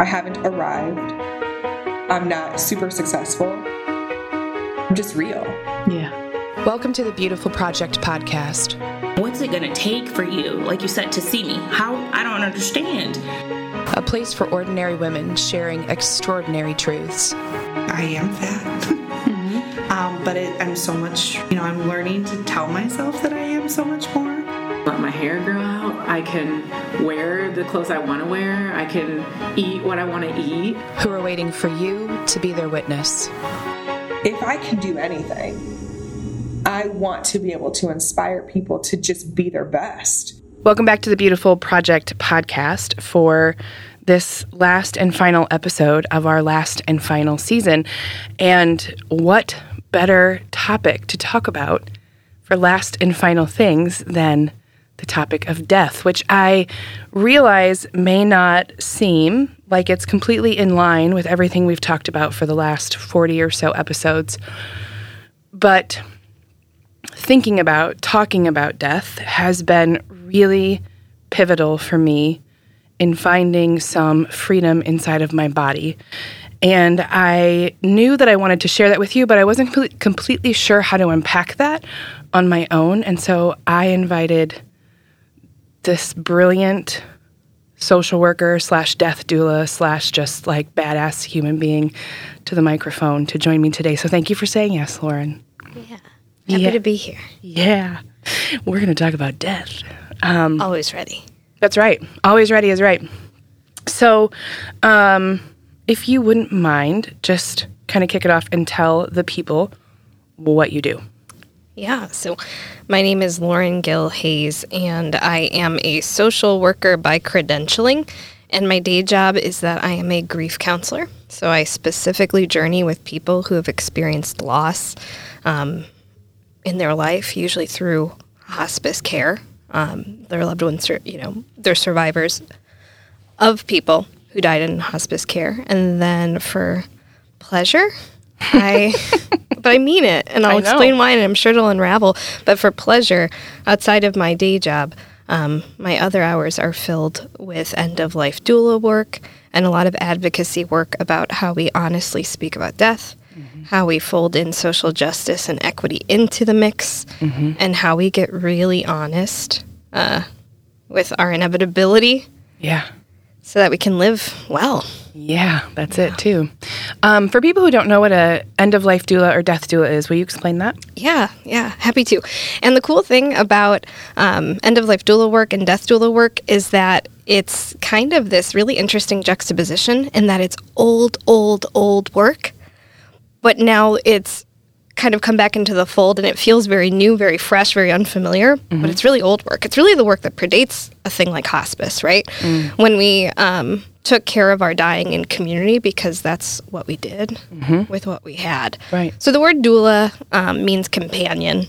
I haven't arrived. I'm not super successful. I'm just real. Yeah. Welcome to the Beautifull Project podcast. What's it gonna take for you, like you said, to see me? How? I don't understand. A place for ordinary women sharing extraordinary truths. I am fat. mm-hmm. um, but it, I'm so much, you know, I'm learning to tell myself that I am so much more. Let my hair grow out. I can wear the clothes I want to wear. I can eat what I want to eat. Who are waiting for you to be their witness. If I can do anything, I want to be able to inspire people to just be their best. Welcome back to the Beautifull Project podcast for this last and final episode of our last and final season. And what better topic to talk about for last and final things than the topic of death, which I realize may not seem like it's completely in line with everything we've talked about for the last 40 or so episodes. But thinking about, talking about death has been really pivotal for me in finding some freedom inside of my body. And I knew that I wanted to share that with you, but I wasn't completely sure how to unpack that on my own. And so I invited this brilliant social worker slash death doula slash just like badass human being to the microphone to join me today. So thank you for saying yes, Lauren. Yeah. Happy yeah. to be here. Yeah. We're going to talk about death. Um, Always ready. That's right. Always ready is right. So, um, if you wouldn't mind, just kind of kick it off and tell the people what you do. Yeah. So, my name is Lauren Gill Hayes, and I am a social worker by credentialing. And my day job is that I am a grief counselor. So I specifically journey with people who have experienced loss um, in their life, usually through hospice care. Um, their loved ones, you know, they're survivors of people who died in hospice care. And then for pleasure, I but I mean it, and I'll explain why, and I'm sure it'll unravel. But for pleasure, outside of my day job, um, my other hours are filled with end of life doula work and a lot of advocacy work about how we honestly speak about death, mm-hmm. how we fold in social justice and equity into the mix, mm-hmm. and how we get really honest uh, with our inevitability. Yeah. So that we can live well. Yeah, that's it too. Um, for people who don't know what a end of life doula or death doula is, will you explain that? Yeah, yeah, happy to. And the cool thing about um, end of life doula work and death doula work is that it's kind of this really interesting juxtaposition in that it's old, old, old work, but now it's kind of come back into the fold and it feels very new, very fresh, very unfamiliar, mm-hmm. but it's really old work. It's really the work that predates a thing like hospice, right? Mm. When we um, took care of our dying in community because that's what we did mm-hmm. with what we had. Right. So the word doula um, means companion.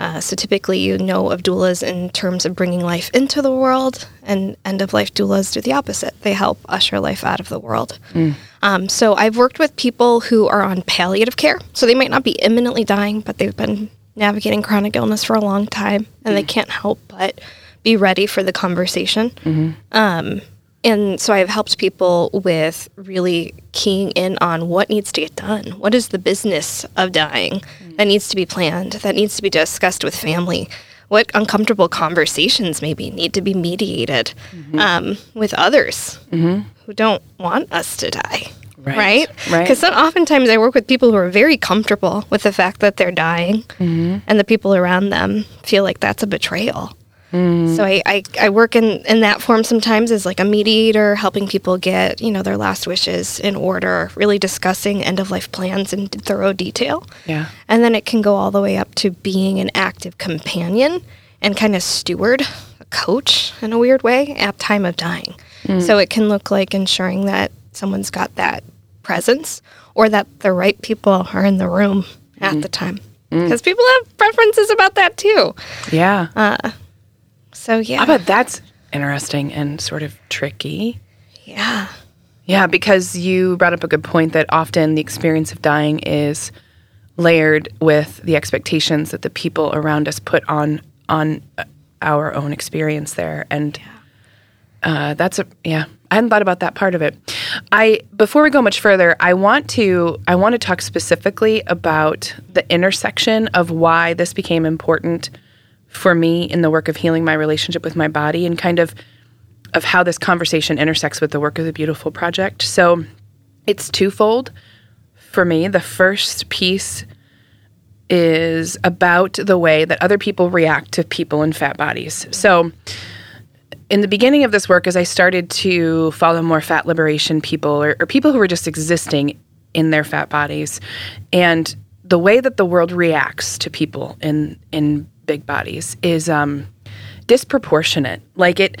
Uh, so typically, you know of doulas in terms of bringing life into the world, and end of life doulas do the opposite. They help usher life out of the world. Mm. Um, so I've worked with people who are on palliative care. So they might not be imminently dying, but they've been navigating chronic illness for a long time, and mm. they can't help but be ready for the conversation. Mm-hmm. Um, and so I've helped people with really keying in on what needs to get done. What is the business of dying mm-hmm. that needs to be planned, that needs to be discussed with family? What uncomfortable conversations maybe need to be mediated mm-hmm. um, with others mm-hmm. who don't want us to die? Right. Right. Because right? oftentimes I work with people who are very comfortable with the fact that they're dying, mm-hmm. and the people around them feel like that's a betrayal. Mm. So I, I, I, work in, in that form sometimes as like a mediator, helping people get, you know, their last wishes in order, really discussing end of life plans in thorough detail. Yeah. And then it can go all the way up to being an active companion and kind of steward, a coach in a weird way at time of dying. Mm. So it can look like ensuring that someone's got that presence or that the right people are in the room at mm. the time. Because mm. people have preferences about that too. Yeah. Uh, so yeah. I bet that's interesting and sort of tricky. Yeah. Yeah, because you brought up a good point that often the experience of dying is layered with the expectations that the people around us put on on our own experience there, and yeah. uh, that's a yeah. I hadn't thought about that part of it. I before we go much further, I want to I want to talk specifically about the intersection of why this became important for me in the work of healing my relationship with my body and kind of of how this conversation intersects with the work of the beautiful project. So it's twofold for me. The first piece is about the way that other people react to people in fat bodies. So in the beginning of this work, as I started to follow more fat liberation people or, or people who were just existing in their fat bodies, and the way that the world reacts to people in in big bodies is um, disproportionate. Like it,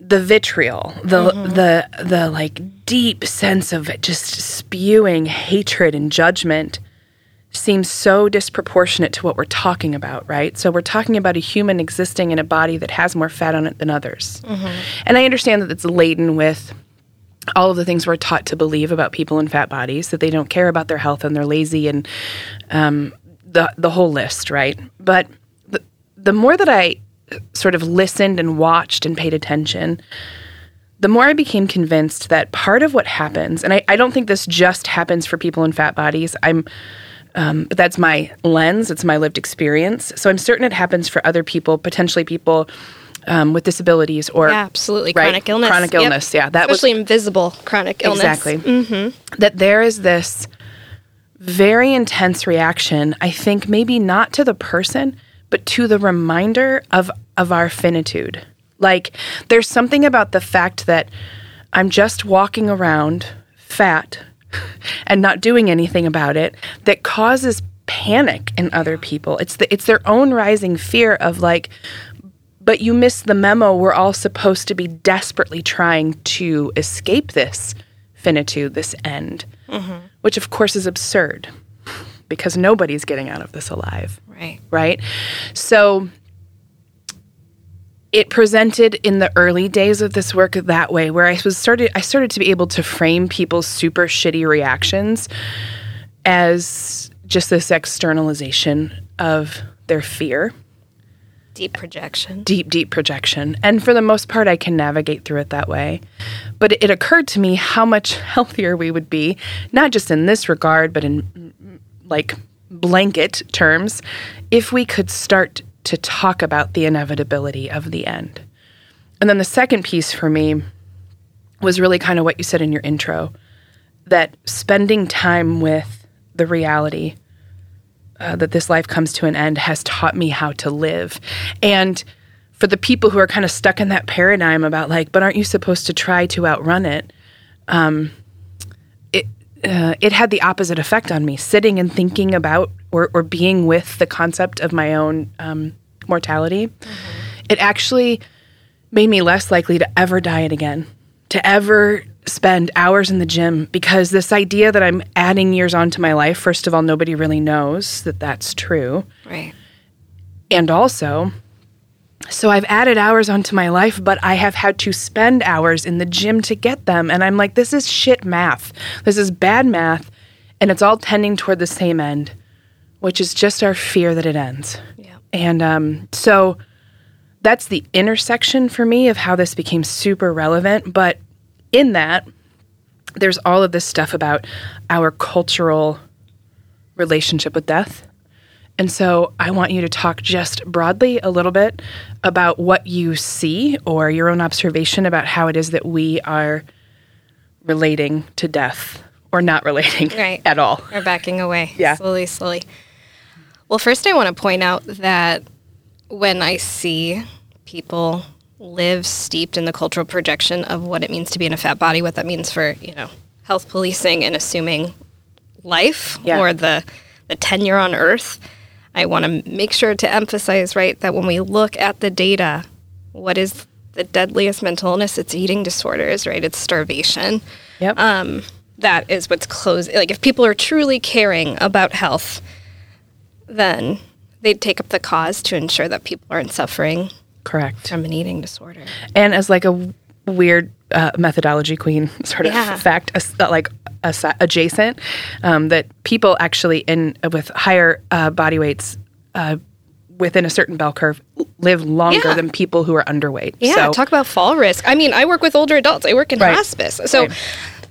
the vitriol, the the the like deep sense of just spewing hatred and judgment seems so disproportionate to what we're talking about, right? So we're talking about a human existing in a body that has more fat on it than others. And I understand that it's laden with all of the things we're taught to believe about people in fat bodies that they don't care about their health and they're lazy and um, the the whole list, right? But the, the more that I sort of listened and watched and paid attention, the more I became convinced that part of what happens, and I, I don't think this just happens for people in fat bodies. I'm um, but that's my lens, it's my lived experience. So I'm certain it happens for other people, potentially people um, with disabilities or Yeah, absolutely. right, Chronic illness. Chronic Yep. illness, yeah. That was Especially invisible chronic illness. Exactly. Mm-hmm. That there is this very intense reaction, I think maybe not to the person, but to the reminder of of our finitude. Like there's something about the fact that I'm just walking around fat and not doing anything about it that causes panic in other people. It's the it's their own rising fear of like but you missed the memo. We're all supposed to be desperately trying to escape this finitude, this end, mm-hmm. which of course is absurd because nobody's getting out of this alive, Right. right? So it presented in the early days of this work that way where I was started I started to be able to frame people's super shitty reactions as just this externalization of their fear Deep projection. deep, deep projection. And for the most part, I can navigate through it that way. But it occurred to me how much healthier we would be, not just in this regard, but in like blanket terms, if we could start to talk about the inevitability of the end. And then the second piece for me was really kind of what you said in your intro that spending time with the reality uh, that this life comes to an end has taught me how to live. And for the people who are kind of stuck in that paradigm about like, but aren't you supposed to try to outrun it? Um, it uh, it had the opposite effect on me. Sitting and thinking about or, or being with the concept of my own um, mortality, it actually made me less likely to ever diet again, to ever spend hours in the gym because this idea that I'm adding years onto my life, first of all, nobody really knows that that's true. Right. And also, so I've added hours onto my life, but I have had to spend hours in the gym to get them. And I'm like, this is shit math. This is bad math. And it's all tending toward the same end, which is just our fear that it ends. Yeah. And um, so that's the intersection for me of how this became super relevant. But in that, there's all of this stuff about our cultural relationship with death. And so I want you to talk just broadly a little bit about what you see or your own observation about how it is that we are relating to death or not relating Right. at all. Or backing away. Yeah. Slowly, slowly. Well, first, I want to point out that when I see people live steeped in the cultural projection of what it means to be in a fat body, what that means for, you know, health policing and assuming life Yeah. or the, the tenure on earth, I want to make sure to emphasize, right, that when we look at the data, what is the deadliest mental illness? It's eating disorders, right? It's starvation Yep. um, that is what's close. Like if people are truly caring about health, then they'd take up the cause to ensure that people aren't suffering Correct. from an eating disorder. And as like a weird uh, methodology queen sort of Yeah. fact, as- uh, like asi- adjacent, um, that people actually in with higher uh, body weights uh, within a certain bell curve live longer Yeah. than people who are underweight. Yeah, So- talk about fall risk. I mean, I work with older adults. I work in Right. hospice. So Right.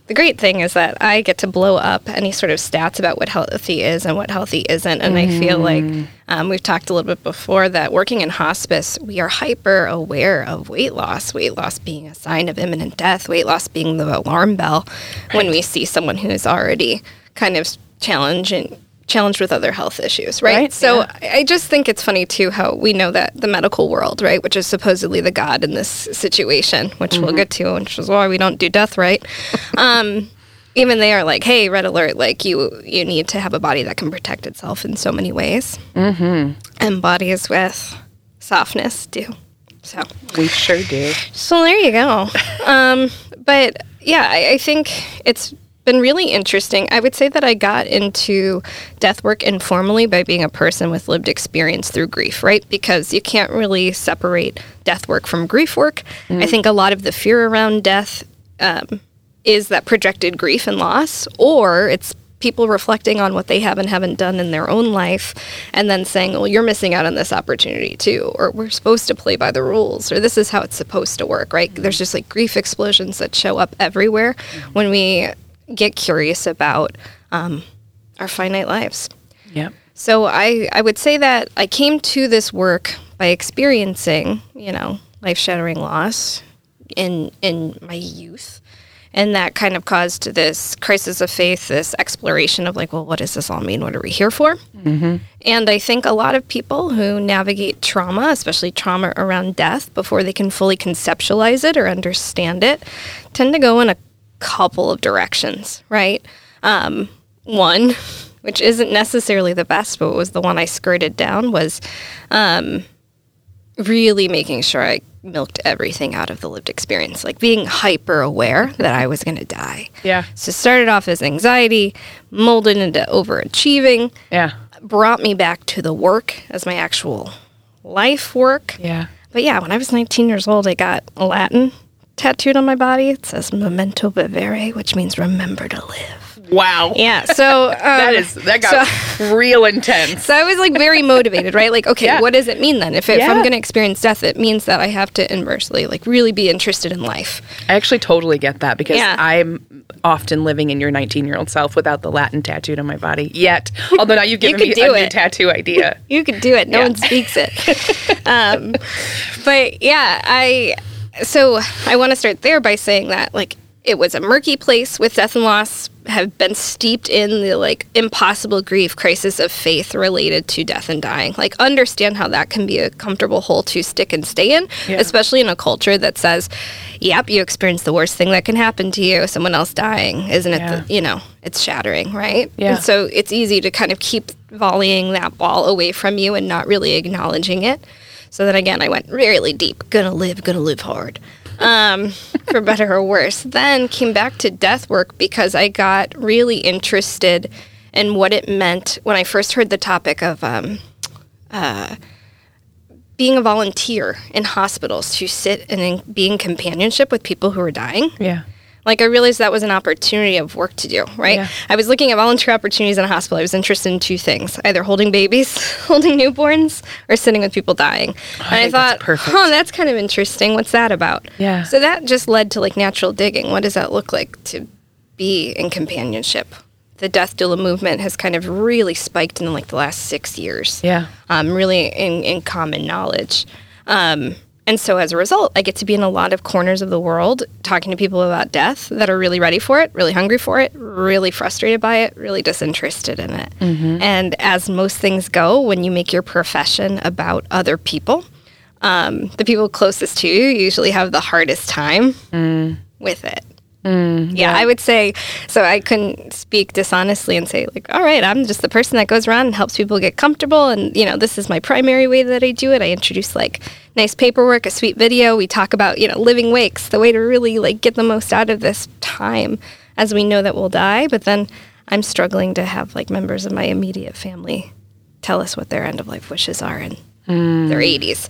The great thing is that I get to blow up any sort of stats about what healthy is and what healthy isn't. And I feel like Mm. um, we've talked a little bit before that working in hospice, we are hyper aware of weight loss, weight loss being a sign of imminent death, weight loss being the alarm bell when we see someone who is already kind of challenging. Challenged with other health issues, right? Right, So yeah. I just think it's funny too how we know that the medical world, right, which is supposedly the god in this situation, which we'll get to, which is why we don't do death right. um, even they are like, "Hey, red alert! Like you, you need to have a body that can protect itself in so many ways." Mm-hmm. And bodies with softness do. So, we sure do. so there you go. um, but yeah, I, I think it's been really interesting. I would say that I got into death work informally by being a person with lived experience through grief, right? Because you can't really separate death work from grief work. Mm-hmm. I think a lot of the fear around death um, is that projected grief and loss, or it's people reflecting on what they have and haven't done in their own life and then saying, well, you're missing out on this opportunity too, or we're supposed to play by the rules, or this is how it's supposed to work, right? Mm-hmm. There's just like grief explosions that show up everywhere mm-hmm. when we get curious about um, our finite lives. Yeah. So I, I would say that I came to this work by experiencing, you know, life shattering loss in in my youth. And that kind of caused this crisis of faith, this exploration of like, well, what does this all mean? What are we here for? Mm-hmm. And I think a lot of people who navigate trauma, especially trauma around death, before they can fully conceptualize it or understand it, tend to go in a couple of directions, right? Um, one, which isn't necessarily the best, but was the one I skirted down, was um, really making sure I milked everything out of the lived experience, like being hyper aware that I was going to die. Yeah. So started off as anxiety, molded into overachieving, Yeah. brought me back to the work as my actual life work. Yeah. But yeah, when I was 19 years old, I got Latin tattooed on my body. It says "Memento Vivere," which means "remember to live." Wow. Yeah. So um, That is that got real intense. So I was like very motivated, right? Like, okay, Yeah. what does it mean then? If, if I'm going to experience death, it means that I have to inversely, like, really be interested in life. I actually totally get that because Yeah. I'm often living in your 19 year old self without the Latin tattooed on my body yet. Although now you've given could me a new tattoo idea. You could do it. No Yeah. one speaks it. um, but yeah, I so I want to start there by saying that like it was a murky place with death and loss. Have been steeped in the like impossible grief crisis of faith related to death and dying. Like understand how that can be a comfortable hole to stick and stay in, Yeah. especially in a culture that says, "Yep, you experienced the worst thing that can happen to you, someone else dying." Isn't it? Yeah. The, you know, it's shattering, right? Yeah. And so it's easy to kind of keep volleying that ball away from you and not really acknowledging it. So then again, I went really deep. Gonna live, gonna live hard. Um, for better or worse. Then came back to death work because I got really interested in what it meant when I first heard the topic of um, uh, being a volunteer in hospitals to sit and in, be in companionship with people who are dying. Yeah. Like I realized that was an opportunity of work to do, right? Yeah. I was looking at volunteer opportunities in a hospital. I was interested in two things: either holding babies, holding newborns, or sitting with people dying. and I think thought, that's. "Oh, that's kind of interesting. What's that about?" Yeah. So that just led to like natural digging. What does that look like to be in companionship? The death doula movement has kind of really spiked in like the last six years Yeah. um, really in, in common knowledge. Um, and so as a result, I get to be in a lot of corners of the world talking to people about death that are really ready for it, really hungry for it, really frustrated by it, really disinterested in it. And as most things go, when you make your profession about other people, um, the people closest to you usually have the hardest time with it. Mm, yeah, I would say so. I couldn't speak dishonestly and say like, "All right, I'm just the person that goes around and helps people get comfortable." And you know, this is my primary way that I do it. I introduce like nice paperwork, a sweet video. We talk about you know living wakes, the way to really like get the most out of this time, as we know that we'll die. But then I'm struggling to have like members of my immediate family tell us what their end of life wishes are in their mm. 80s.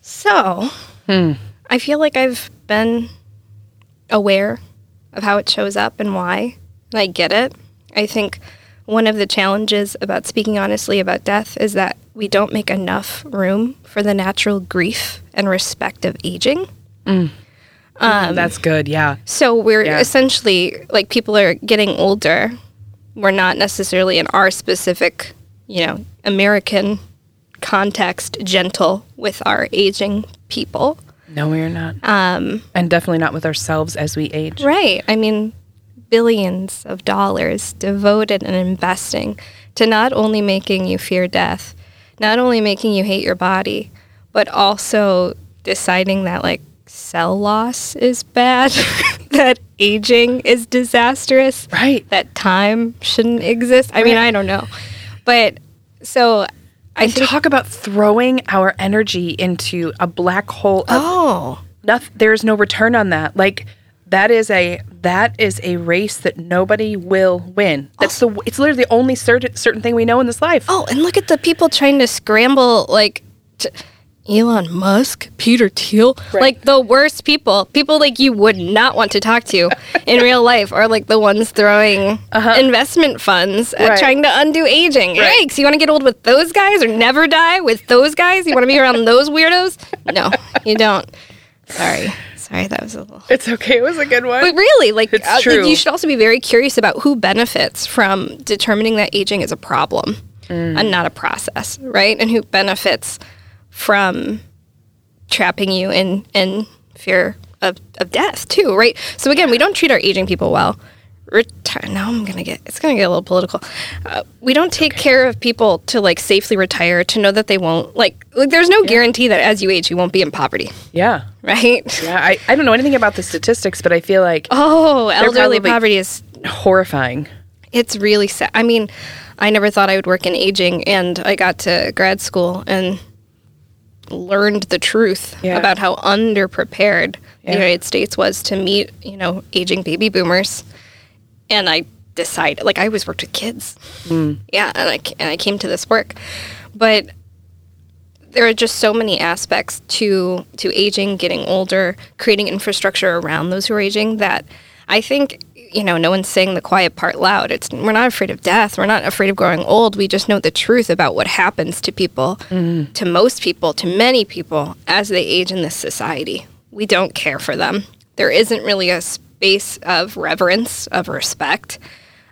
So hmm. I feel like I've been aware of how it shows up and why. And I get it. I think one of the challenges about speaking honestly about death is that we don't make enough room for the natural grief and respect of aging. Mm. Um, That's good. Yeah. So we're Yeah. essentially like people are getting older. We're not necessarily in our specific, you know, American context gentle with our aging people. No, we are not. Um, and definitely not with ourselves as we age. Right. I mean, billions of dollars devoted and investing to not only making you fear death, not only making you hate your body, but also deciding that like cell loss is bad, that aging is disastrous, Right. that time shouldn't exist. I mean, I don't know. But so I And talk about throwing our energy into a black hole of Oh, noth- there's no return on that. Like that is a that is a race that nobody will win. That's the it's literally the only certain certain thing we know in this life. Oh, and look at the people trying to scramble like t- Elon Musk, Peter Thiel, like the worst people. People like you would not want to talk to in real life are like the ones throwing investment funds at Right. trying to undo aging. Right. Yikes, you want to get old with those guys or never die with those guys? You want to be around those weirdos? No, you don't. Sorry. Sorry, that was a little It's okay. It was a good one. but really, like, uh, true. you should also be very curious about who benefits from determining that aging is a problem Mm. and not a process, right? And who benefits from trapping you in in fear of, of death too, right? So again, we don't treat our aging people well. Retire. Now I'm gonna get. It's gonna get a little political. Uh, we don't take care of people to like safely retire to know that they won't like. Like, there's no guarantee that as you age, you won't be in poverty, yeah. right? Yeah. I, I don't know anything about the statistics, but I feel like Oh, elderly poverty is horrifying. It's really sad. I mean, I never thought I would work in aging, and I got to grad school and learned the truth Yeah. about how underprepared Yeah. the United States was to meet, you know, aging baby boomers. And I decided, like, I always worked with kids. Hmm. Yeah, and I and I came to this work, but there are just so many aspects to to aging, getting older, creating infrastructure around those who are aging that I think you know no one's saying the quiet part loud. It's we're not afraid of death. We're not afraid of growing old. We just know the truth about what happens to people, mm. to most people, to many people as they age in this society. We don't care for them. There isn't really a space of reverence, of respect.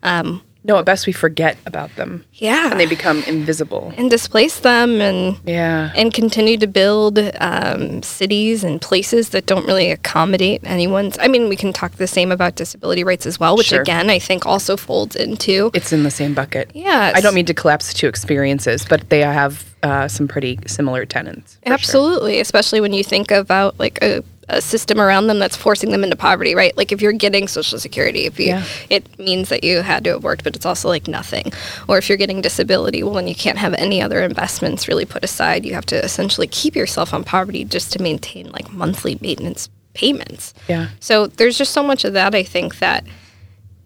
Um, No, at best we forget about them. Yeah, And they become invisible. and displace them and Yeah. and continue to build um, cities and places that don't really accommodate anyone's. I mean, we can talk the same about disability rights as well, which Sure. again I think also folds into. It's in the same bucket. Yeah. I don't mean to collapse the two experiences, but they have uh, some pretty similar tenants. for sure. Absolutely, especially when you think about like a, a system around them that's forcing them into poverty, right? Like if you're getting Social Security, if you, Yeah. it means that you had to have worked, but it's also like nothing. Or if you're getting disability, well, then you can't have any other investments really put aside. You have to essentially keep yourself on poverty just to maintain like monthly maintenance payments. Yeah. So there's just so much of that. I think that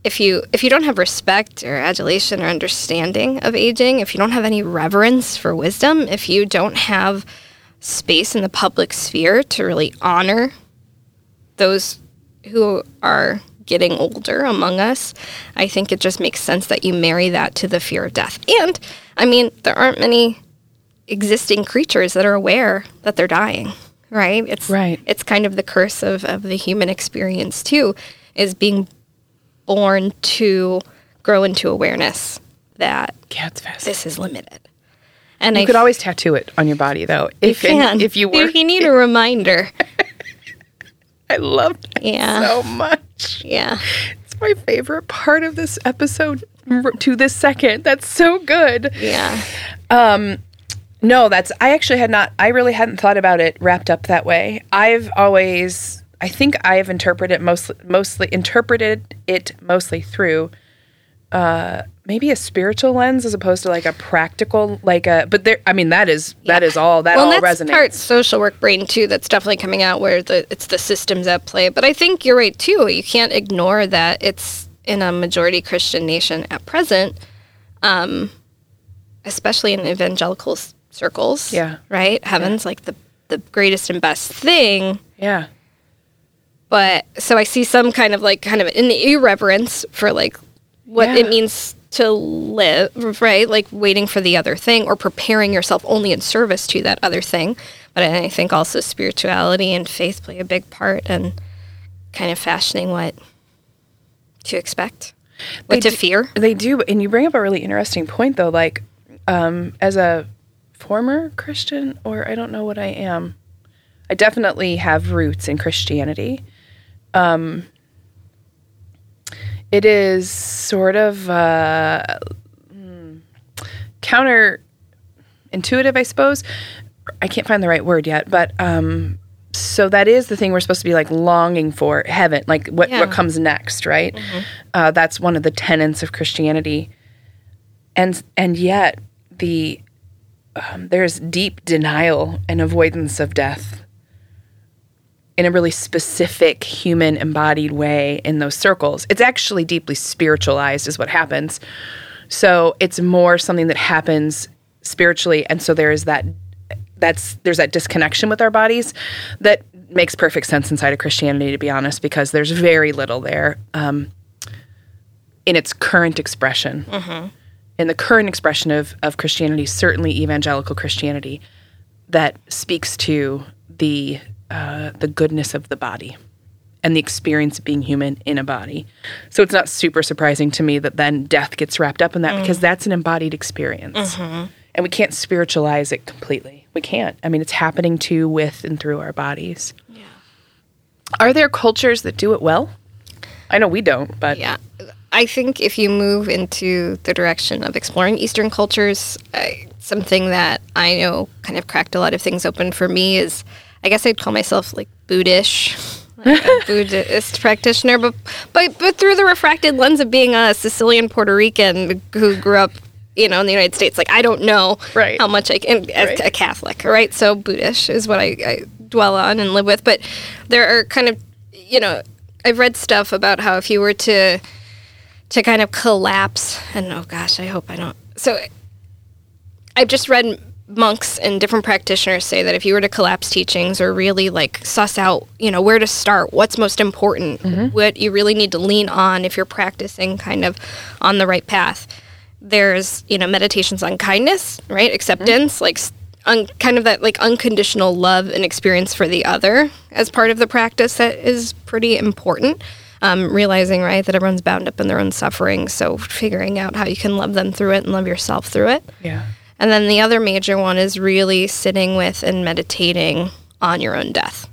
if you if you don't have respect or adulation or understanding of aging, if you don't have any reverence for wisdom, if you don't have space in the public sphere to really honor those who are getting older among us, I think it just makes sense that you marry that to the fear of death. And I mean, there aren't many existing creatures that are aware that they're dying, right? It's Right. It's kind of the curse of, of the human experience too, is being born to grow into awareness that Yeah, this is limited. And You I could always tattoo it on your body, though. If can if you were, if you need a reminder. I love that Yeah. so much. yeah. It's my favorite part of this episode to this second. That's so good. Yeah. Um, No, that's I actually had not I really hadn't thought about it wrapped up that way. I've always I think I've interpreted mostly mostly interpreted it mostly through uh maybe a spiritual lens as opposed to like a practical like a but there I mean that is that is all that well, all that's resonates. part social work brain too. That's definitely coming out where the it's the systems at play. But I think you're right too. You can't ignore that it's in a majority Christian nation at present, um, especially in evangelical circles. Yeah. right. Heaven's like the the greatest and best thing. yeah. But so I see some kind of like kind of an irreverence for like what Yeah. it means to live, right? Like waiting for the other thing or preparing yourself only in service to that other thing. But I think also spirituality and faith play a big part in kind of fashioning what to expect, what They to do- fear. They do, and you bring up a really interesting point, though. Like, um, as a former Christian, or I don't know what I am, I definitely have roots in Christianity. Um, it is sort of uh, hmm, counterintuitive, I suppose. I can't find the right word yet, but um, so that is the thing we're supposed to be like longing for heaven, like what Yeah. what comes next, right? Uh, that's one of the tenets of Christianity, and and yet the um, there's deep denial and avoidance of death in a really specific human embodied way in those circles. It's actually deeply spiritualized, is what happens. So it's more something that happens spiritually, and so there is that that's there's that disconnection with our bodies that makes perfect sense inside of Christianity, to be honest, because there's very little there um, in its current expression. In the current expression of of Christianity, certainly evangelical Christianity, that speaks to the uh, the goodness of the body and the experience of being human in a body. So it's not super surprising to me that then death gets wrapped up in that because that's an embodied experience. And we can't spiritualize it completely. We can't. I mean, it's happening to, with, and through our bodies. Yeah. Are there cultures that do it well? I know we don't, but Yeah. I think if you move into the direction of exploring Eastern cultures, I, something that I know kind of cracked a lot of things open for me is I guess I'd call myself like Buddhist, like a Buddhist practitioner, but, but but through the refracted lens of being a Sicilian Puerto Rican who grew up, you know, in the United States. Like I don't know Right. how much I can as Right. a Catholic, right? So Buddhist is what I, I dwell on and live with. But there are kind of, you know, I've read stuff about how if you were to to kind of collapse and oh gosh i hope i don't so i've just read monks and different practitioners say that if you were to collapse teachings or really like suss out you know where to start what's most important what you really need to lean on if you're practicing kind of on the right path. There's you know meditations on kindness right? Acceptance like s- un, kind of that like unconditional love and experience for the other as part of the practice that is pretty important. Um, realizing right that everyone's bound up in their own suffering so figuring out how you can love them through it and love yourself through it. Yeah. And then the other major one is really sitting with and meditating on your own death.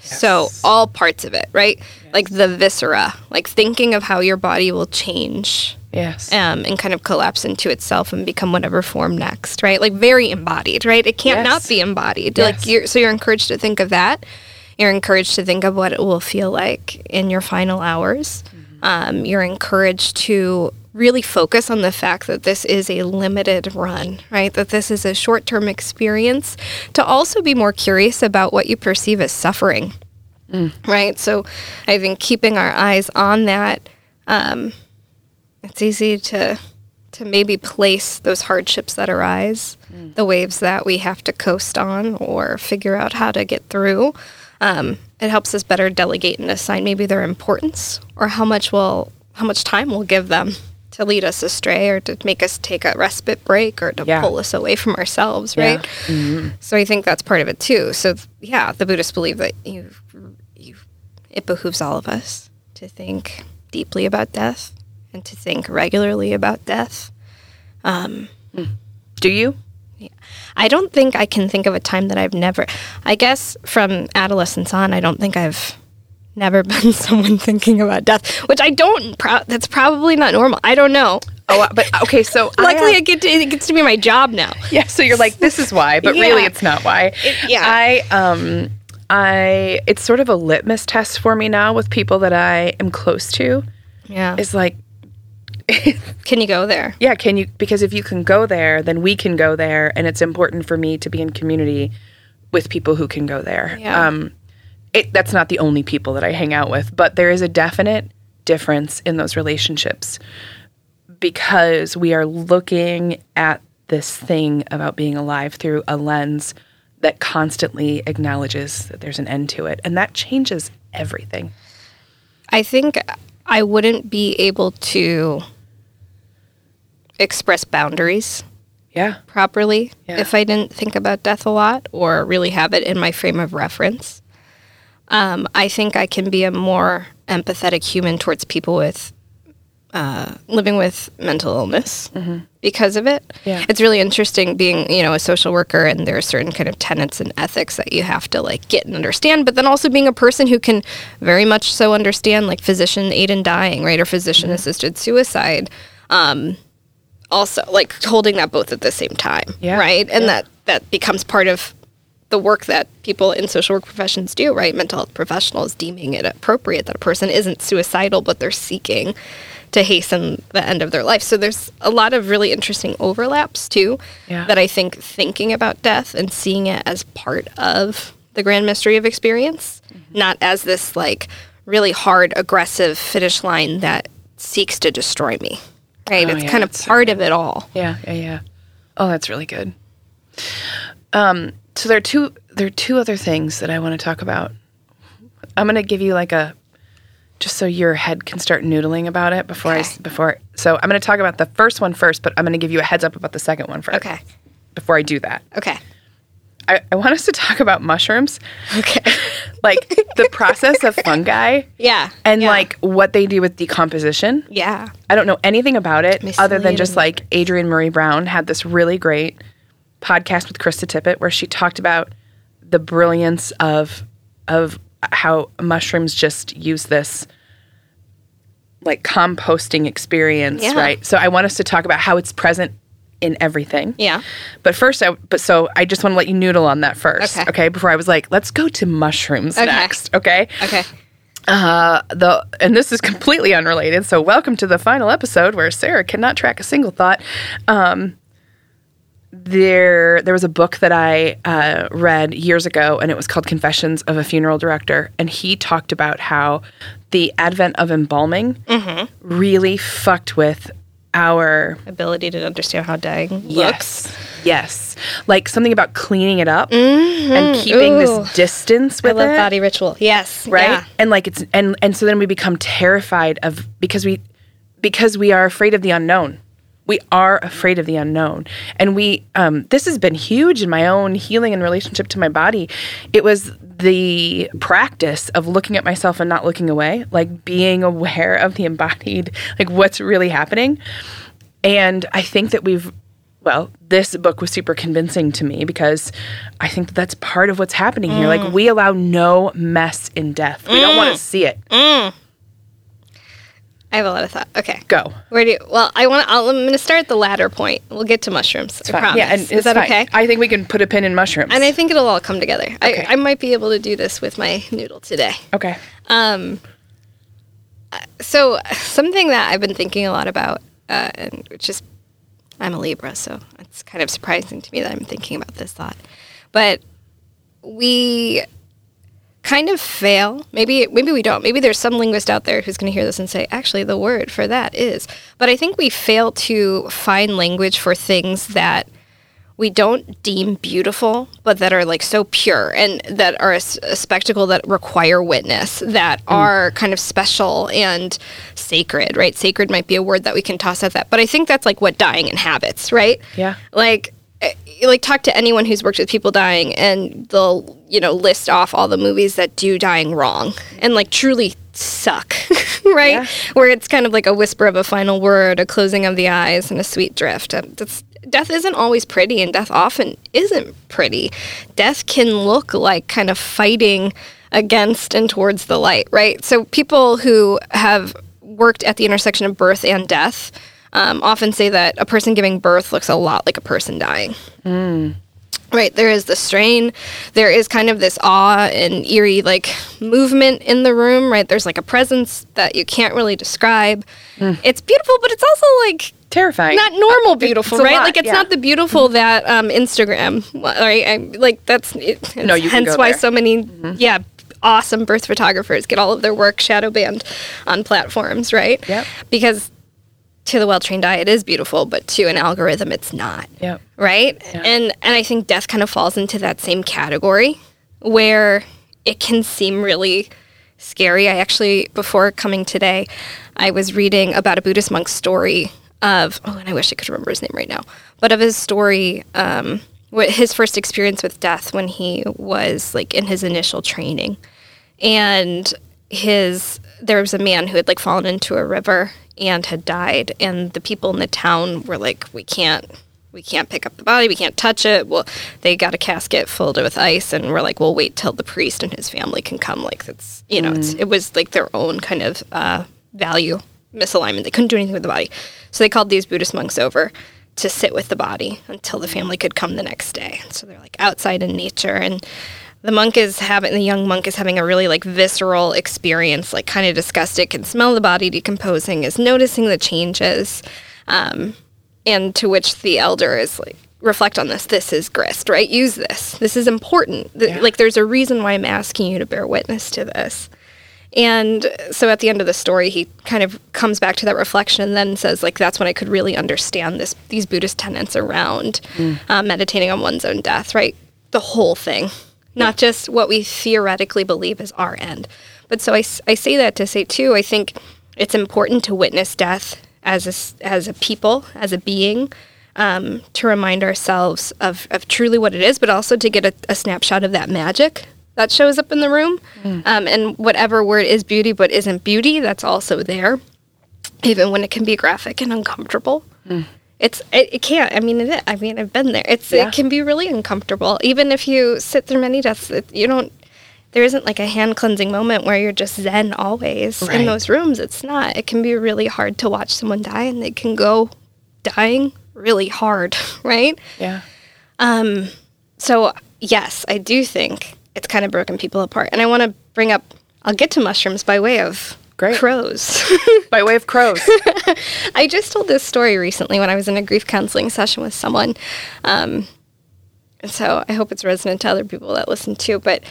So, all parts of it, right? Like the viscera, like thinking of how your body will change Yes. um, and kind of collapse into itself and become whatever form next, right? Like very embodied, right? It can't Yes. not be embodied. Yes. Like you're, so you're encouraged to think of that. You're encouraged to think of what it will feel like in your final hours. Um, you're encouraged to really focus on the fact that this is a limited run, right? That this is a short term experience. To also be more curious about what you perceive as suffering, right? So I think keeping our eyes on that um, it's easy to to maybe place those hardships that arise, the waves that we have to coast on or figure out how to get through. Um, it helps us better delegate and assign maybe their importance or how much will how much time we'll give them to lead us astray or to make us take a respite break or to Yeah. pull us away from ourselves, Yeah. right? Mm-hmm. So I think that's part of it too. So yeah, the Buddhists believe that you you it behooves all of us to think deeply about death and to think regularly about death. Um, mm. Do you? I don't think I can think of a time that I've never. I guess from adolescence on, I don't think I've never been someone thinking about death, which I don't. Pro- that's probably not normal. I don't know. Oh, uh, but okay. So Luckily, I, I get to, it gets to be my job now. yeah. So you're like, this is why, but really, it's not why. yeah. I um, I it's sort of a litmus test for me now with people that I am close to. Yeah. Is like, Can you go there? yeah, can you? Because if you can go there, then we can go there, and it's important for me to be in community with people who can go there. Yeah. Um, it, that's not the only people that I hang out with, but there is a definite difference in those relationships because we are looking at this thing about being alive through a lens that constantly acknowledges that there's an end to it, and that changes everything. I think I wouldn't be able to express boundaries Yeah. properly Yeah. if I didn't think about death a lot or really have it in my frame of reference. Um, I think I can be a more empathetic human towards people with uh, living with mental illness because of it. Mm-hmm. Yeah. It's really interesting being, you know, a social worker and there are certain kind of tenets and ethics that you have to like get and understand, but then also being a person who can very much so understand like physician aid in dying, right? Or physician Mm-hmm. assisted suicide. Um, also like holding that both at the same time Yeah, right and yeah. that that becomes part of the work that people in social work professions do right mental health professionals deeming it appropriate that a person isn't suicidal but they're seeking to hasten the end of their life so there's a lot of really interesting overlaps too Yeah. that i think thinking about death and seeing it as part of the grand mystery of experience Mm-hmm. not as this like really hard aggressive finish line that seeks to destroy me right Oh, it's yeah, kind of it's so part of it all Yeah, yeah, yeah. Oh, that's really good. Um, so there are two there are two other things that I want to talk about. I'm going to give you like a just so your head can start noodling about it before I Okay. before so I'm going to talk about the first one first, but I'm going to give you a heads up about the second one first. Okay. Before I do that. Okay. I, I want us to talk about mushrooms. Okay. Like the process of fungi Yeah. and yeah. like what they do with decomposition. yeah. I don't know anything about it other than just like Adrienne Maree Brown had this really great podcast with Krista Tippett where she talked about the brilliance of of how mushrooms just use this like composting experience, Yeah. right? So I want us to talk about how it's present in everything. Yeah. But first, I but so I just want to let you noodle on that first, Okay. okay? Before I was like, let's go to mushrooms Okay. next, okay? Okay. Uh, the and this is completely unrelated. So welcome to the final episode where Sarah cannot track a single thought. Um, there, there was a book that I uh, read years ago, and it was called Confessions of a Funeral Director, and he talked about how the advent of embalming really fucked with our Ability to understand how dying looks. Yes. Yes. Like something about cleaning it up and keeping Mm-hmm. Ooh. this distance I with love it. body ritual. Yes. right? Yeah. And like it's and and so then we become terrified of because we because we are afraid of the unknown. We are afraid of the unknown. And we um this has been huge in my own healing and relationship to my body. It was the practice of looking at myself and not looking away, like being aware of the embodied, like what's really happening. And I think that we've, well, this book was super convincing to me because I think that that's part of what's happening here. Like, mm. we allow no mess in death. We don't want to mm. see it. Mm. I have a lot of thought. Okay. Go. Where do you, well, I want I'm going to start at the latter point. We'll get to mushrooms. I Fine. promise. Yeah, and Is that fine. okay? I think we can put a pin in mushrooms. and I think it'll all come together. Okay. I, I might be able to do this with my noodle today. okay. Um. So something that I've been thinking a lot about, uh, and which is, I'm a Libra, so it's kind of surprising to me that I'm thinking about this thought. But we kind of fail. Maybe maybe we don't. Maybe there's some linguist out there who's going to hear this and say, actually, the word for that is. But I think we fail to find language for things that we don't deem beautiful, but that are like so pure and that are a spectacle that require witness, that mm. are kind of special and sacred, right? Sacred might be a word that we can toss at that, but I think that's like what dying inhabits, right? Yeah. Like, Eh, like talk to anyone who's worked with people dying, and they'll you know list off all the movies that do dying wrong and like truly suck, right? Yeah. Where it's kind of like a whisper of a final word, a closing of the eyes, and a sweet drift. That's, death isn't always pretty, and death often isn't pretty. Death can look like kind of fighting against and towards the light, right? So people who have worked at the intersection of birth and death um, often say that a person giving birth looks a lot like a person dying. Right, there is the strain. There is kind of this awe and eerie like movement in the room, right? There's like a presence that you can't really describe. It's beautiful, but it's also like Terrifying. not normal beautiful, right? lot, like it's yeah. not the beautiful that um, Instagram, right? I, like that's it, No, you hence why there. so many yeah awesome birth photographers get all of their work shadow banned on platforms, right? Yep. Because to the well trained eye, it is beautiful, but to an algorithm, it's not Yep. right? And and I think death kind of falls into that same category where it can seem really scary. I actually before coming today, I was reading about a Buddhist monk's story of oh, and I wish I could remember his name right now, but of his story, um, his first experience with death when he was like in his initial training, and his there was a man who had like fallen into a river and had died, and the people in the town were like, we can't. We can't pick up the body. We can't touch it. Well, they got a casket filled with ice, and we're like, "We'll wait till the priest and his family can come." Like that's, you know, it's, it was like their own kind of uh, value misalignment. They couldn't do anything with the body. So they called these Buddhist monks over to sit with the body until the family could come the next day. So they're like outside in nature and the monk is having the young monk is having a really like visceral experience, like kind of disgusted, can smell the body decomposing, is noticing the changes. Um, and to which the elder is like reflect on this this is grist right? Use this. This is important. Th- like there's a reason why i'm asking you to bear witness to this. And so at the end of the story, he kind of comes back to that reflection and then says, like, that's when I could really understand this these Buddhist tenets around uh, meditating on one's own death, right? The whole thing, not just what we theoretically believe is our end. But so I, I say that to say, too, I think it's important to witness death as a, as a people, as a being, um, to remind ourselves of, of truly what it is, but also to get a, a snapshot of that magic that shows up in the room. Um, and whatever word is beauty but isn't beauty, that's also there, even when it can be graphic and uncomfortable. It's it, it can't. I mean, it. I mean, I've been there. It's Yeah. it can be really uncomfortable, even if you sit through many deaths. It, you don't. There isn't like a hand cleansing moment where you're just zen always Right. in those rooms. It's not. It can be really hard to watch someone die, and they can go dying really hard, right? Yeah. Um. So, yes, I do think it's kind of broken people apart. And I want to bring up, I'll get to mushrooms by way of Great. crows. By way of crows. I just told this story recently when I was in a grief counseling session with someone. Um, and so I hope it's resonant to other people that listen too. But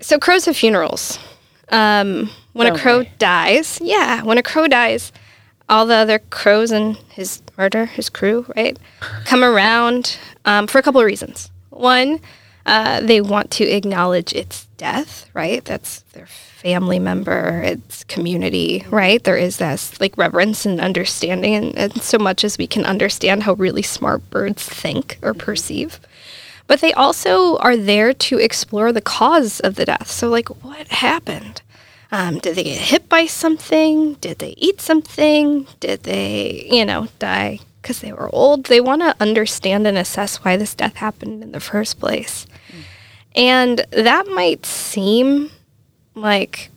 so crows have funerals. Um, when a crow dies, yeah, when a crow dies, all the other crows and his murder, his crew, right, come around um, for a couple of reasons. One, uh, they want to acknowledge its death, right? That's their family member, its community, right? There is this like reverence and understanding, and, and so much as we can understand how really smart birds think or perceive. But they also are there to explore the cause of the death. So, like, what happened? Um, did they get hit by something? Did they eat something? Did they, you know, die because they were old? They want to understand and assess why this death happened in the first place. And that might seem like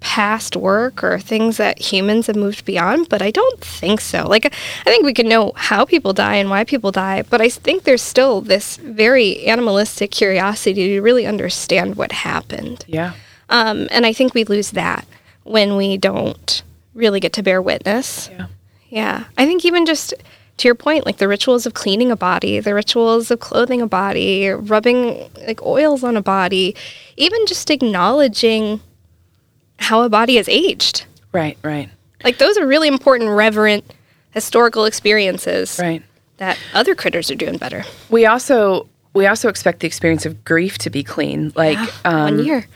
past work or things that humans have moved beyond, but I don't think so. Like, I think we can know how people die and why people die, but I think there's still this very animalistic curiosity to really understand what happened. yeah. Um, and I think we lose that when we don't really get to bear witness. Yeah. Yeah. I think even just to your point, like the rituals of cleaning a body, the rituals of clothing a body, rubbing like oils on a body, even just acknowledging how a body has aged. Right, right, Like those are really important, reverent, historical experiences right. that other critters are doing better. We also we also expect the experience of grief to be clean, like um, One year.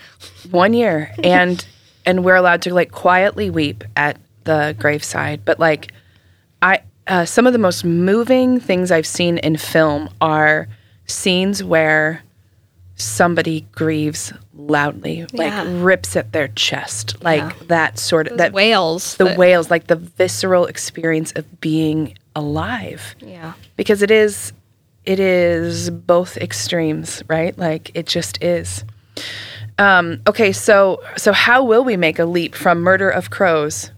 one year, and and we're allowed to like quietly weep at the graveside. But like, I uh, some of the most moving things I've seen in film are scenes where somebody grieves loudly, like Yeah. rips at their chest, like Yeah. that sort of that wails. the that- wails, like the visceral experience of being alive Yeah. because it is it is both extremes right like it just is um, okay so so how will we make a leap from murder of crows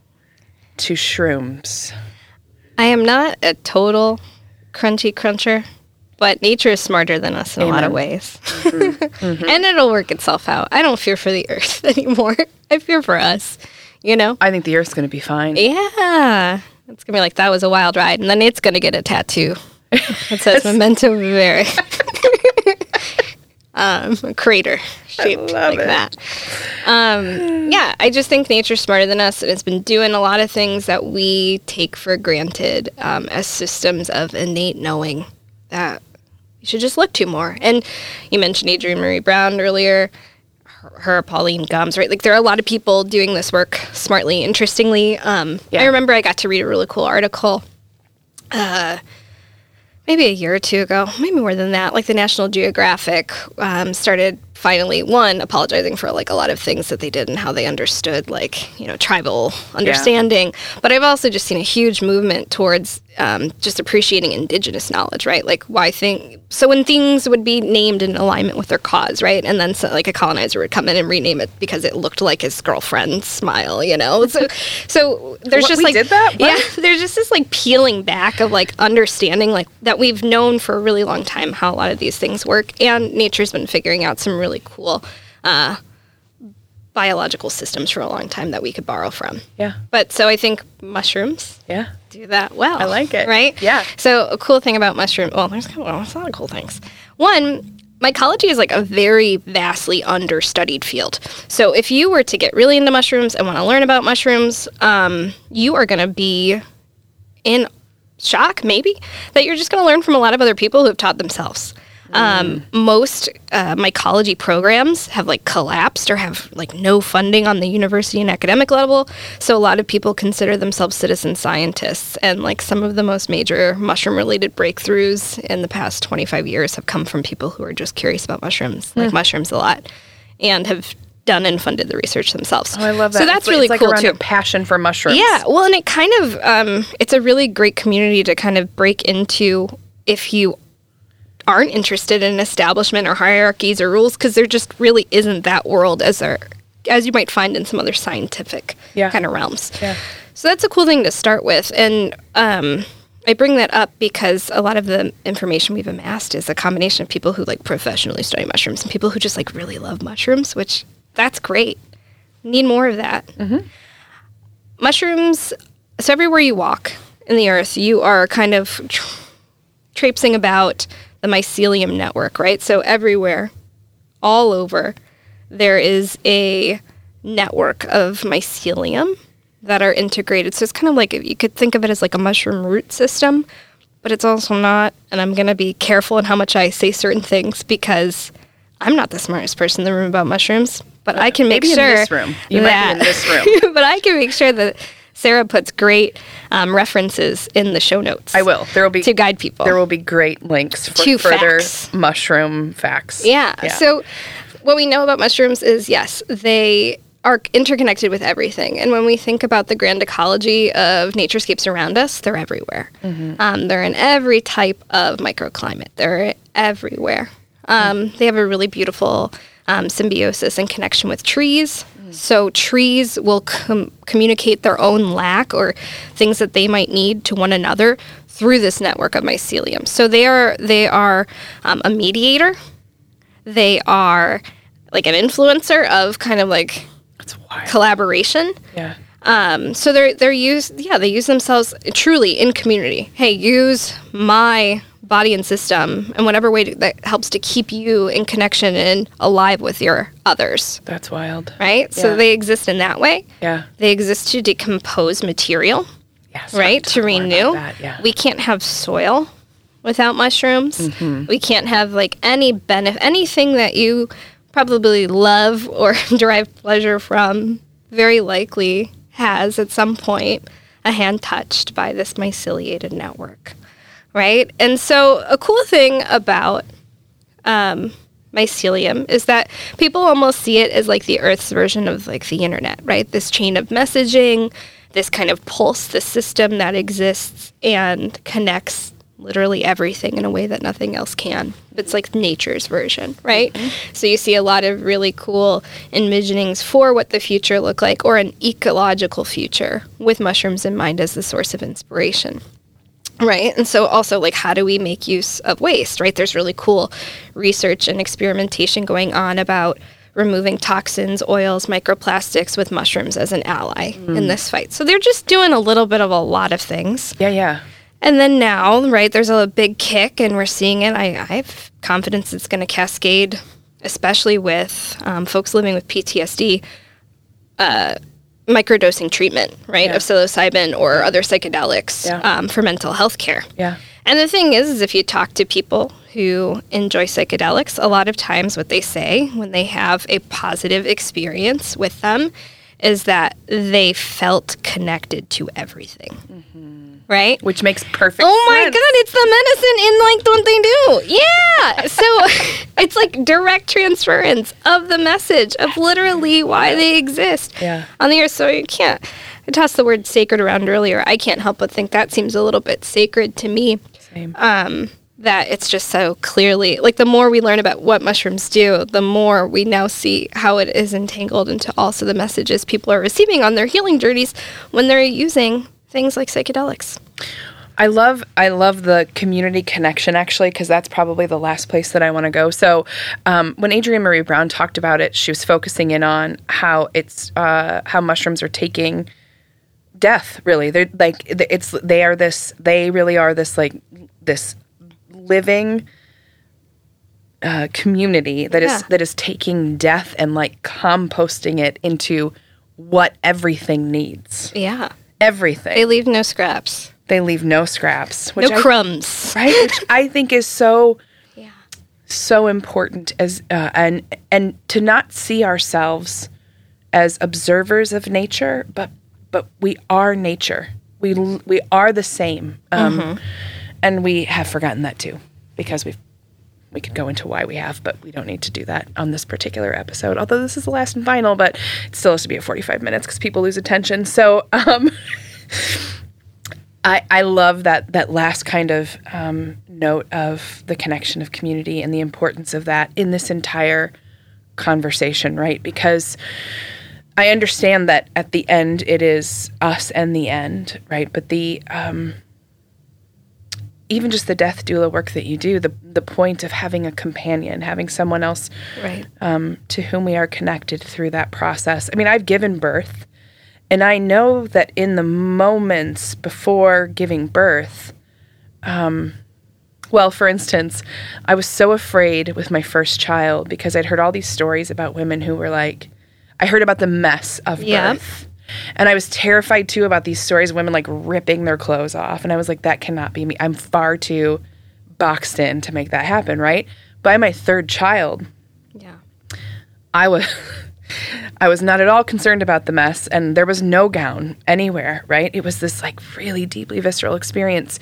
to shrooms I am not a total crunchy cruncher, but nature is smarter than us in a lot of Amen. ways. and it'll work itself out. I don't fear for the earth anymore. I fear for us, you know? i think the earth's going to be fine Yeah. It's going to be like, that was a wild ride. And then it's going to get a tattoo that says Memento Vivere. um, a crater shaped like that. Um, yeah, I just think nature's smarter than us, and it's been doing a lot of things that we take for granted um, as systems of innate knowing that you should just look to more. And you mentioned Adrienne Maree Brown earlier. Her, her Pauline Gums, right? Like there are a lot of people doing this work smartly. Interestingly, um, I remember I got to read a really cool article Uh, maybe a year or two ago, maybe more than that, like the National Geographic um, started finally one apologizing for like a lot of things that they did and how they understood like you know tribal understanding. But I've also just seen a huge movement towards um, just appreciating indigenous knowledge, right? Like why think so when things would be named in alignment with their cause, right? And then so, like a colonizer would come in and rename it because it looked like his girlfriend's smile, you know. So so there's What, just we like did that? What? yeah, there's just this like peeling back of like understanding like that we've known for a really long time how a lot of these things work and nature's been figuring out some really cool uh, biological systems for a long time that we could borrow from Yeah. but so i think mushrooms Yeah. do that well I like it. right Yeah. so a cool thing about mushroom well there's well, a lot of cool things one mycology is like a very vastly understudied field so if you were to get really into mushrooms and want to learn about mushrooms um, you are going to be in shock, maybe, that you're just going to learn from a lot of other people who have taught themselves. Um, most uh, mycology programs have like collapsed or have like no funding on the university and academic level. So a lot of people consider themselves citizen scientists. And like some of the most major mushroom related breakthroughs in the past 25 years have come from people who are just curious about mushrooms, like mushrooms a lot, and have done and funded the research themselves. Oh, I love that. So that's It's really like cool too. A passion for mushrooms. Yeah, well, and it kind of um, it's a really great community to kind of break into if you aren't interested in establishment or hierarchies or rules because there just really isn't that world as there as you might find in some other scientific Yeah. kind of realms. Yeah. So that's a cool thing to start with, and um, I bring that up because a lot of the information we've amassed is a combination of people who like professionally study mushrooms and people who just like really love mushrooms, which that's great. Need more of that. Mushrooms. So everywhere you walk in the earth, you are kind of tra- traipsing about the mycelium network, right? So everywhere, all over, there is a network of mycelium that are integrated. So it's kind of like you could think of it as like a mushroom root system, but it's also not. And I'm going to be careful in how much I say certain things because I'm not the smartest person in the room about mushrooms, but I can make Maybe in this room. You might be in this room. but I can make sure that Sarah puts great um, references in the show notes. I will. There will be to guide people. There will be great links for To further facts. mushroom facts. Yeah. So, what we know about mushrooms is yes, they are interconnected with everything. And when we think about the grand ecology of naturescapes around us, they're everywhere. Um, they're in every type of microclimate, they're everywhere. Um, They have a really beautiful um, symbiosis and connection with trees. So, trees will com- communicate their own lack or things that they might need to one another through this network of mycelium. So, they are, they are um, a mediator they are like an influencer of kind of like collaboration. Yeah. Um, so they're they're used yeah they use themselves truly in community. Hey, use my body and system in whatever way that helps to keep you in connection and alive with your others. That's wild. Right. So they exist in that way. Yeah. They exist to decompose material Yes. right to Talk more about renew Yeah. we can't have soil without mushrooms we can't have like any benefit anything that you probably love or derive pleasure from very likely has at some point a hand touched by this myceliated network right? And so a cool thing about um, mycelium is that people almost see it as like the earth's version of like the internet right? This chain of messaging this kind of pulse the system that exists and connects literally everything in a way that nothing else can it's like nature's version right mm-hmm. so you see a lot of really cool envisionings for what the future look like or an ecological future with mushrooms in mind as the source of inspiration Right. And so also like how do we make use of waste, right? There's really cool research and experimentation going on about removing toxins, oils, microplastics with mushrooms as an ally in mm. this fight. So they're just doing a little bit of a lot of things. yeah. Yeah. And then now, right, there's a big kick and we're seeing it. I, I have confidence it's going to cascade, especially with um, folks living with PTSD, uh, microdosing treatment, right, of psilocybin or other psychedelics Yeah. um, for mental health care. Yeah. And the thing is, is if you talk to people who enjoy psychedelics, a lot of times what they say when they have a positive experience with them is that they felt connected to everything. Right? Which makes perfect Oh my sense. god, it's the medicine in like what they do. Yeah. So it's like direct transference of the message of literally why they exist Yeah. on the earth. So you can't I tossed the word sacred around earlier. I can't help but think that seems a little bit sacred to me. Same. Um that it's just so clearly like the more we learn about what mushrooms do, the more we now see how it is entangled into also the messages people are receiving on their healing journeys when they're using things like psychedelics. I love I love the community connection actually because that's probably the last place that I want to go. So um, when Adrienne Maree Brown talked about it, she was focusing in on how it's uh, how mushrooms are taking death. Really, they're like it's they are this they really are this like this living uh, community that is Yeah. that is taking death and like composting it into what everything needs. Yeah. Everything. They leave no scraps. They leave no scraps. Which no I- crumbs. right? Which I think is so Yeah. so important as uh, and and to not see ourselves as observers of nature, but but we are nature. We we are the same, um, and we have forgotten that too because we've. We could go into why we have, but we don't need to do that on this particular episode. Although this is the last and final, but it still has to be at 45 minutes because people lose attention. So, um, I, I love that that last kind of um, note of the connection of community and the importance of that in this entire conversation, right? Because I understand that at the end it is us and the end, right? But the um, even just the death doula work that you do, the the point of having a companion, having someone else Right. um, to whom we are connected through that process. I mean, I've given birth, and I know that in the moments before giving birth, um, well, for instance, I was so afraid with my first child because I'd heard all these stories about women who were like, I heard about the mess of Yep. birth. And I was terrified too about these stories of women like ripping their clothes off. And I was like, that cannot be me. I'm far too boxed in to make that happen, right? By my third child, Yeah. I was I was not at all concerned about the mess and there was no gown anywhere, right? It was this like really deeply visceral experience.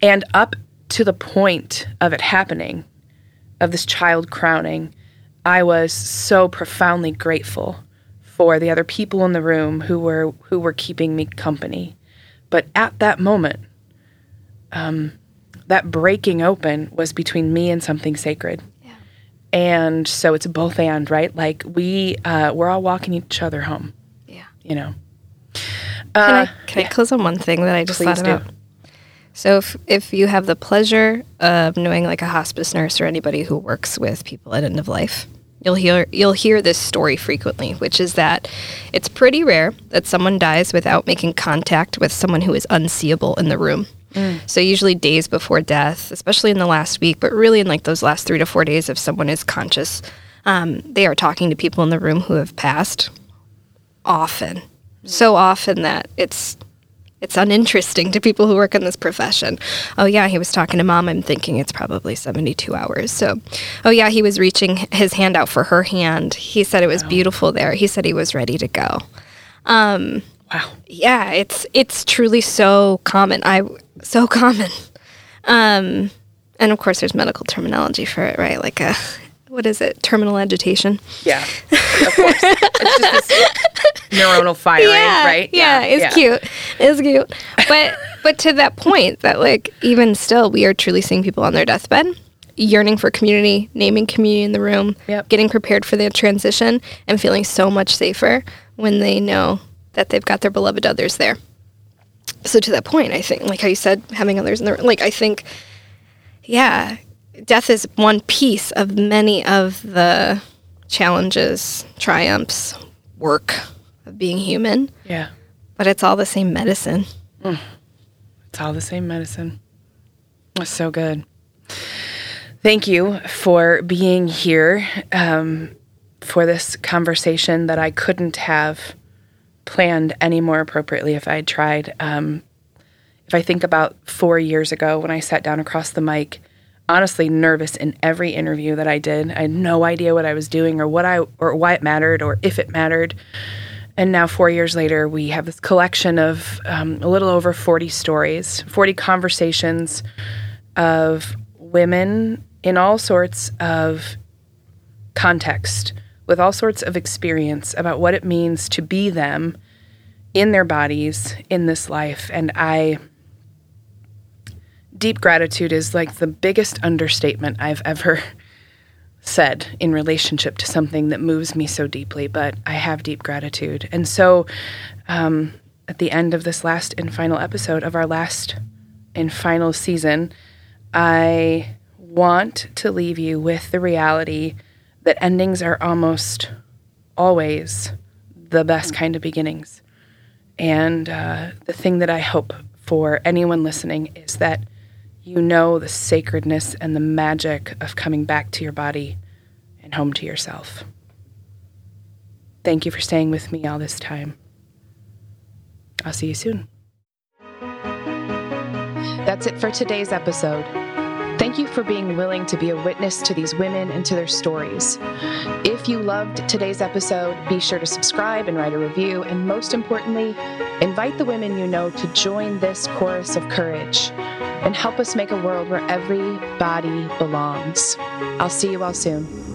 And up to the point of it happening, of this child crowning, I was so profoundly grateful for the other people in the room who were who were keeping me company. But at that moment, um, that breaking open was between me and something sacred Yeah. and so it's both and right like we uh, we're all walking each other home Yeah. you know Can uh, I can I close on one thing that I just Please thought do. about? So if if you have the pleasure of knowing like a hospice nurse or anybody who works with people at end of life, you'll hear you'll hear this story frequently, which is that it's pretty rare that someone dies without making contact with someone who is unseeable in the room. So usually days before death, especially in the last week, but really in like those last three to four days, if someone is conscious, um, they are talking to people in the room who have passed often, so often that it's it's uninteresting to people who work in this profession. Oh yeah, he was talking to mom. I'm thinking it's probably 72 hours. So, oh yeah, he was reaching his hand out for her hand. He said it was beautiful there. He said he was ready to go. Um, wow Yeah, it's it's truly so common. I so common. Um, and of course, there's medical terminology for it, right? Like a what is it? Terminal agitation. yeah of course it's just this neuronal firing right Yeah, it's cute. It's cute. But but to that point, that like even still, we are truly seeing people on their deathbed, yearning for community, naming community in the room, Yep. getting prepared for their transition, and feeling so much safer when they know that they've got their beloved others there. So to that point, I think, like how you said, having others in the room, like, I think, yeah, death is one piece of many of the challenges, triumphs, work of being human. Yeah. But it's all the same medicine. it's all the same medicine. That's so good. Thank you for being here um, for this conversation that i couldn't have planned any more appropriately if i had tried. Um, if I think about four years ago when I sat down across the mic, honestly nervous in every interview that I did. I had no idea what I was doing or what I or why it mattered or if it mattered. And now, four years later, we have this collection of um, a little over 40 stories, 40 conversations of women in all sorts of context, with all sorts of experience about what it means to be them in their bodies in this life. And I, deep gratitude is like the biggest understatement I've ever said in relationship to something that moves me so deeply, but I have deep gratitude. And so, um, at the end of this last and final episode of our last and final season, I want to leave you with the reality that endings are almost always the best kind of beginnings. And uh, the thing that I hope for anyone listening is that you know the sacredness and the magic of coming back to your body and home to yourself. Thank you for staying with me all this time. I'll see you soon. That's it for today's episode. Thank you for being willing to be a witness to these women and to their stories. If you loved today's episode, be sure to subscribe and write a review. And most importantly, invite the women you know to join this chorus of courage and help us make a world where every body belongs. I'll see you all soon.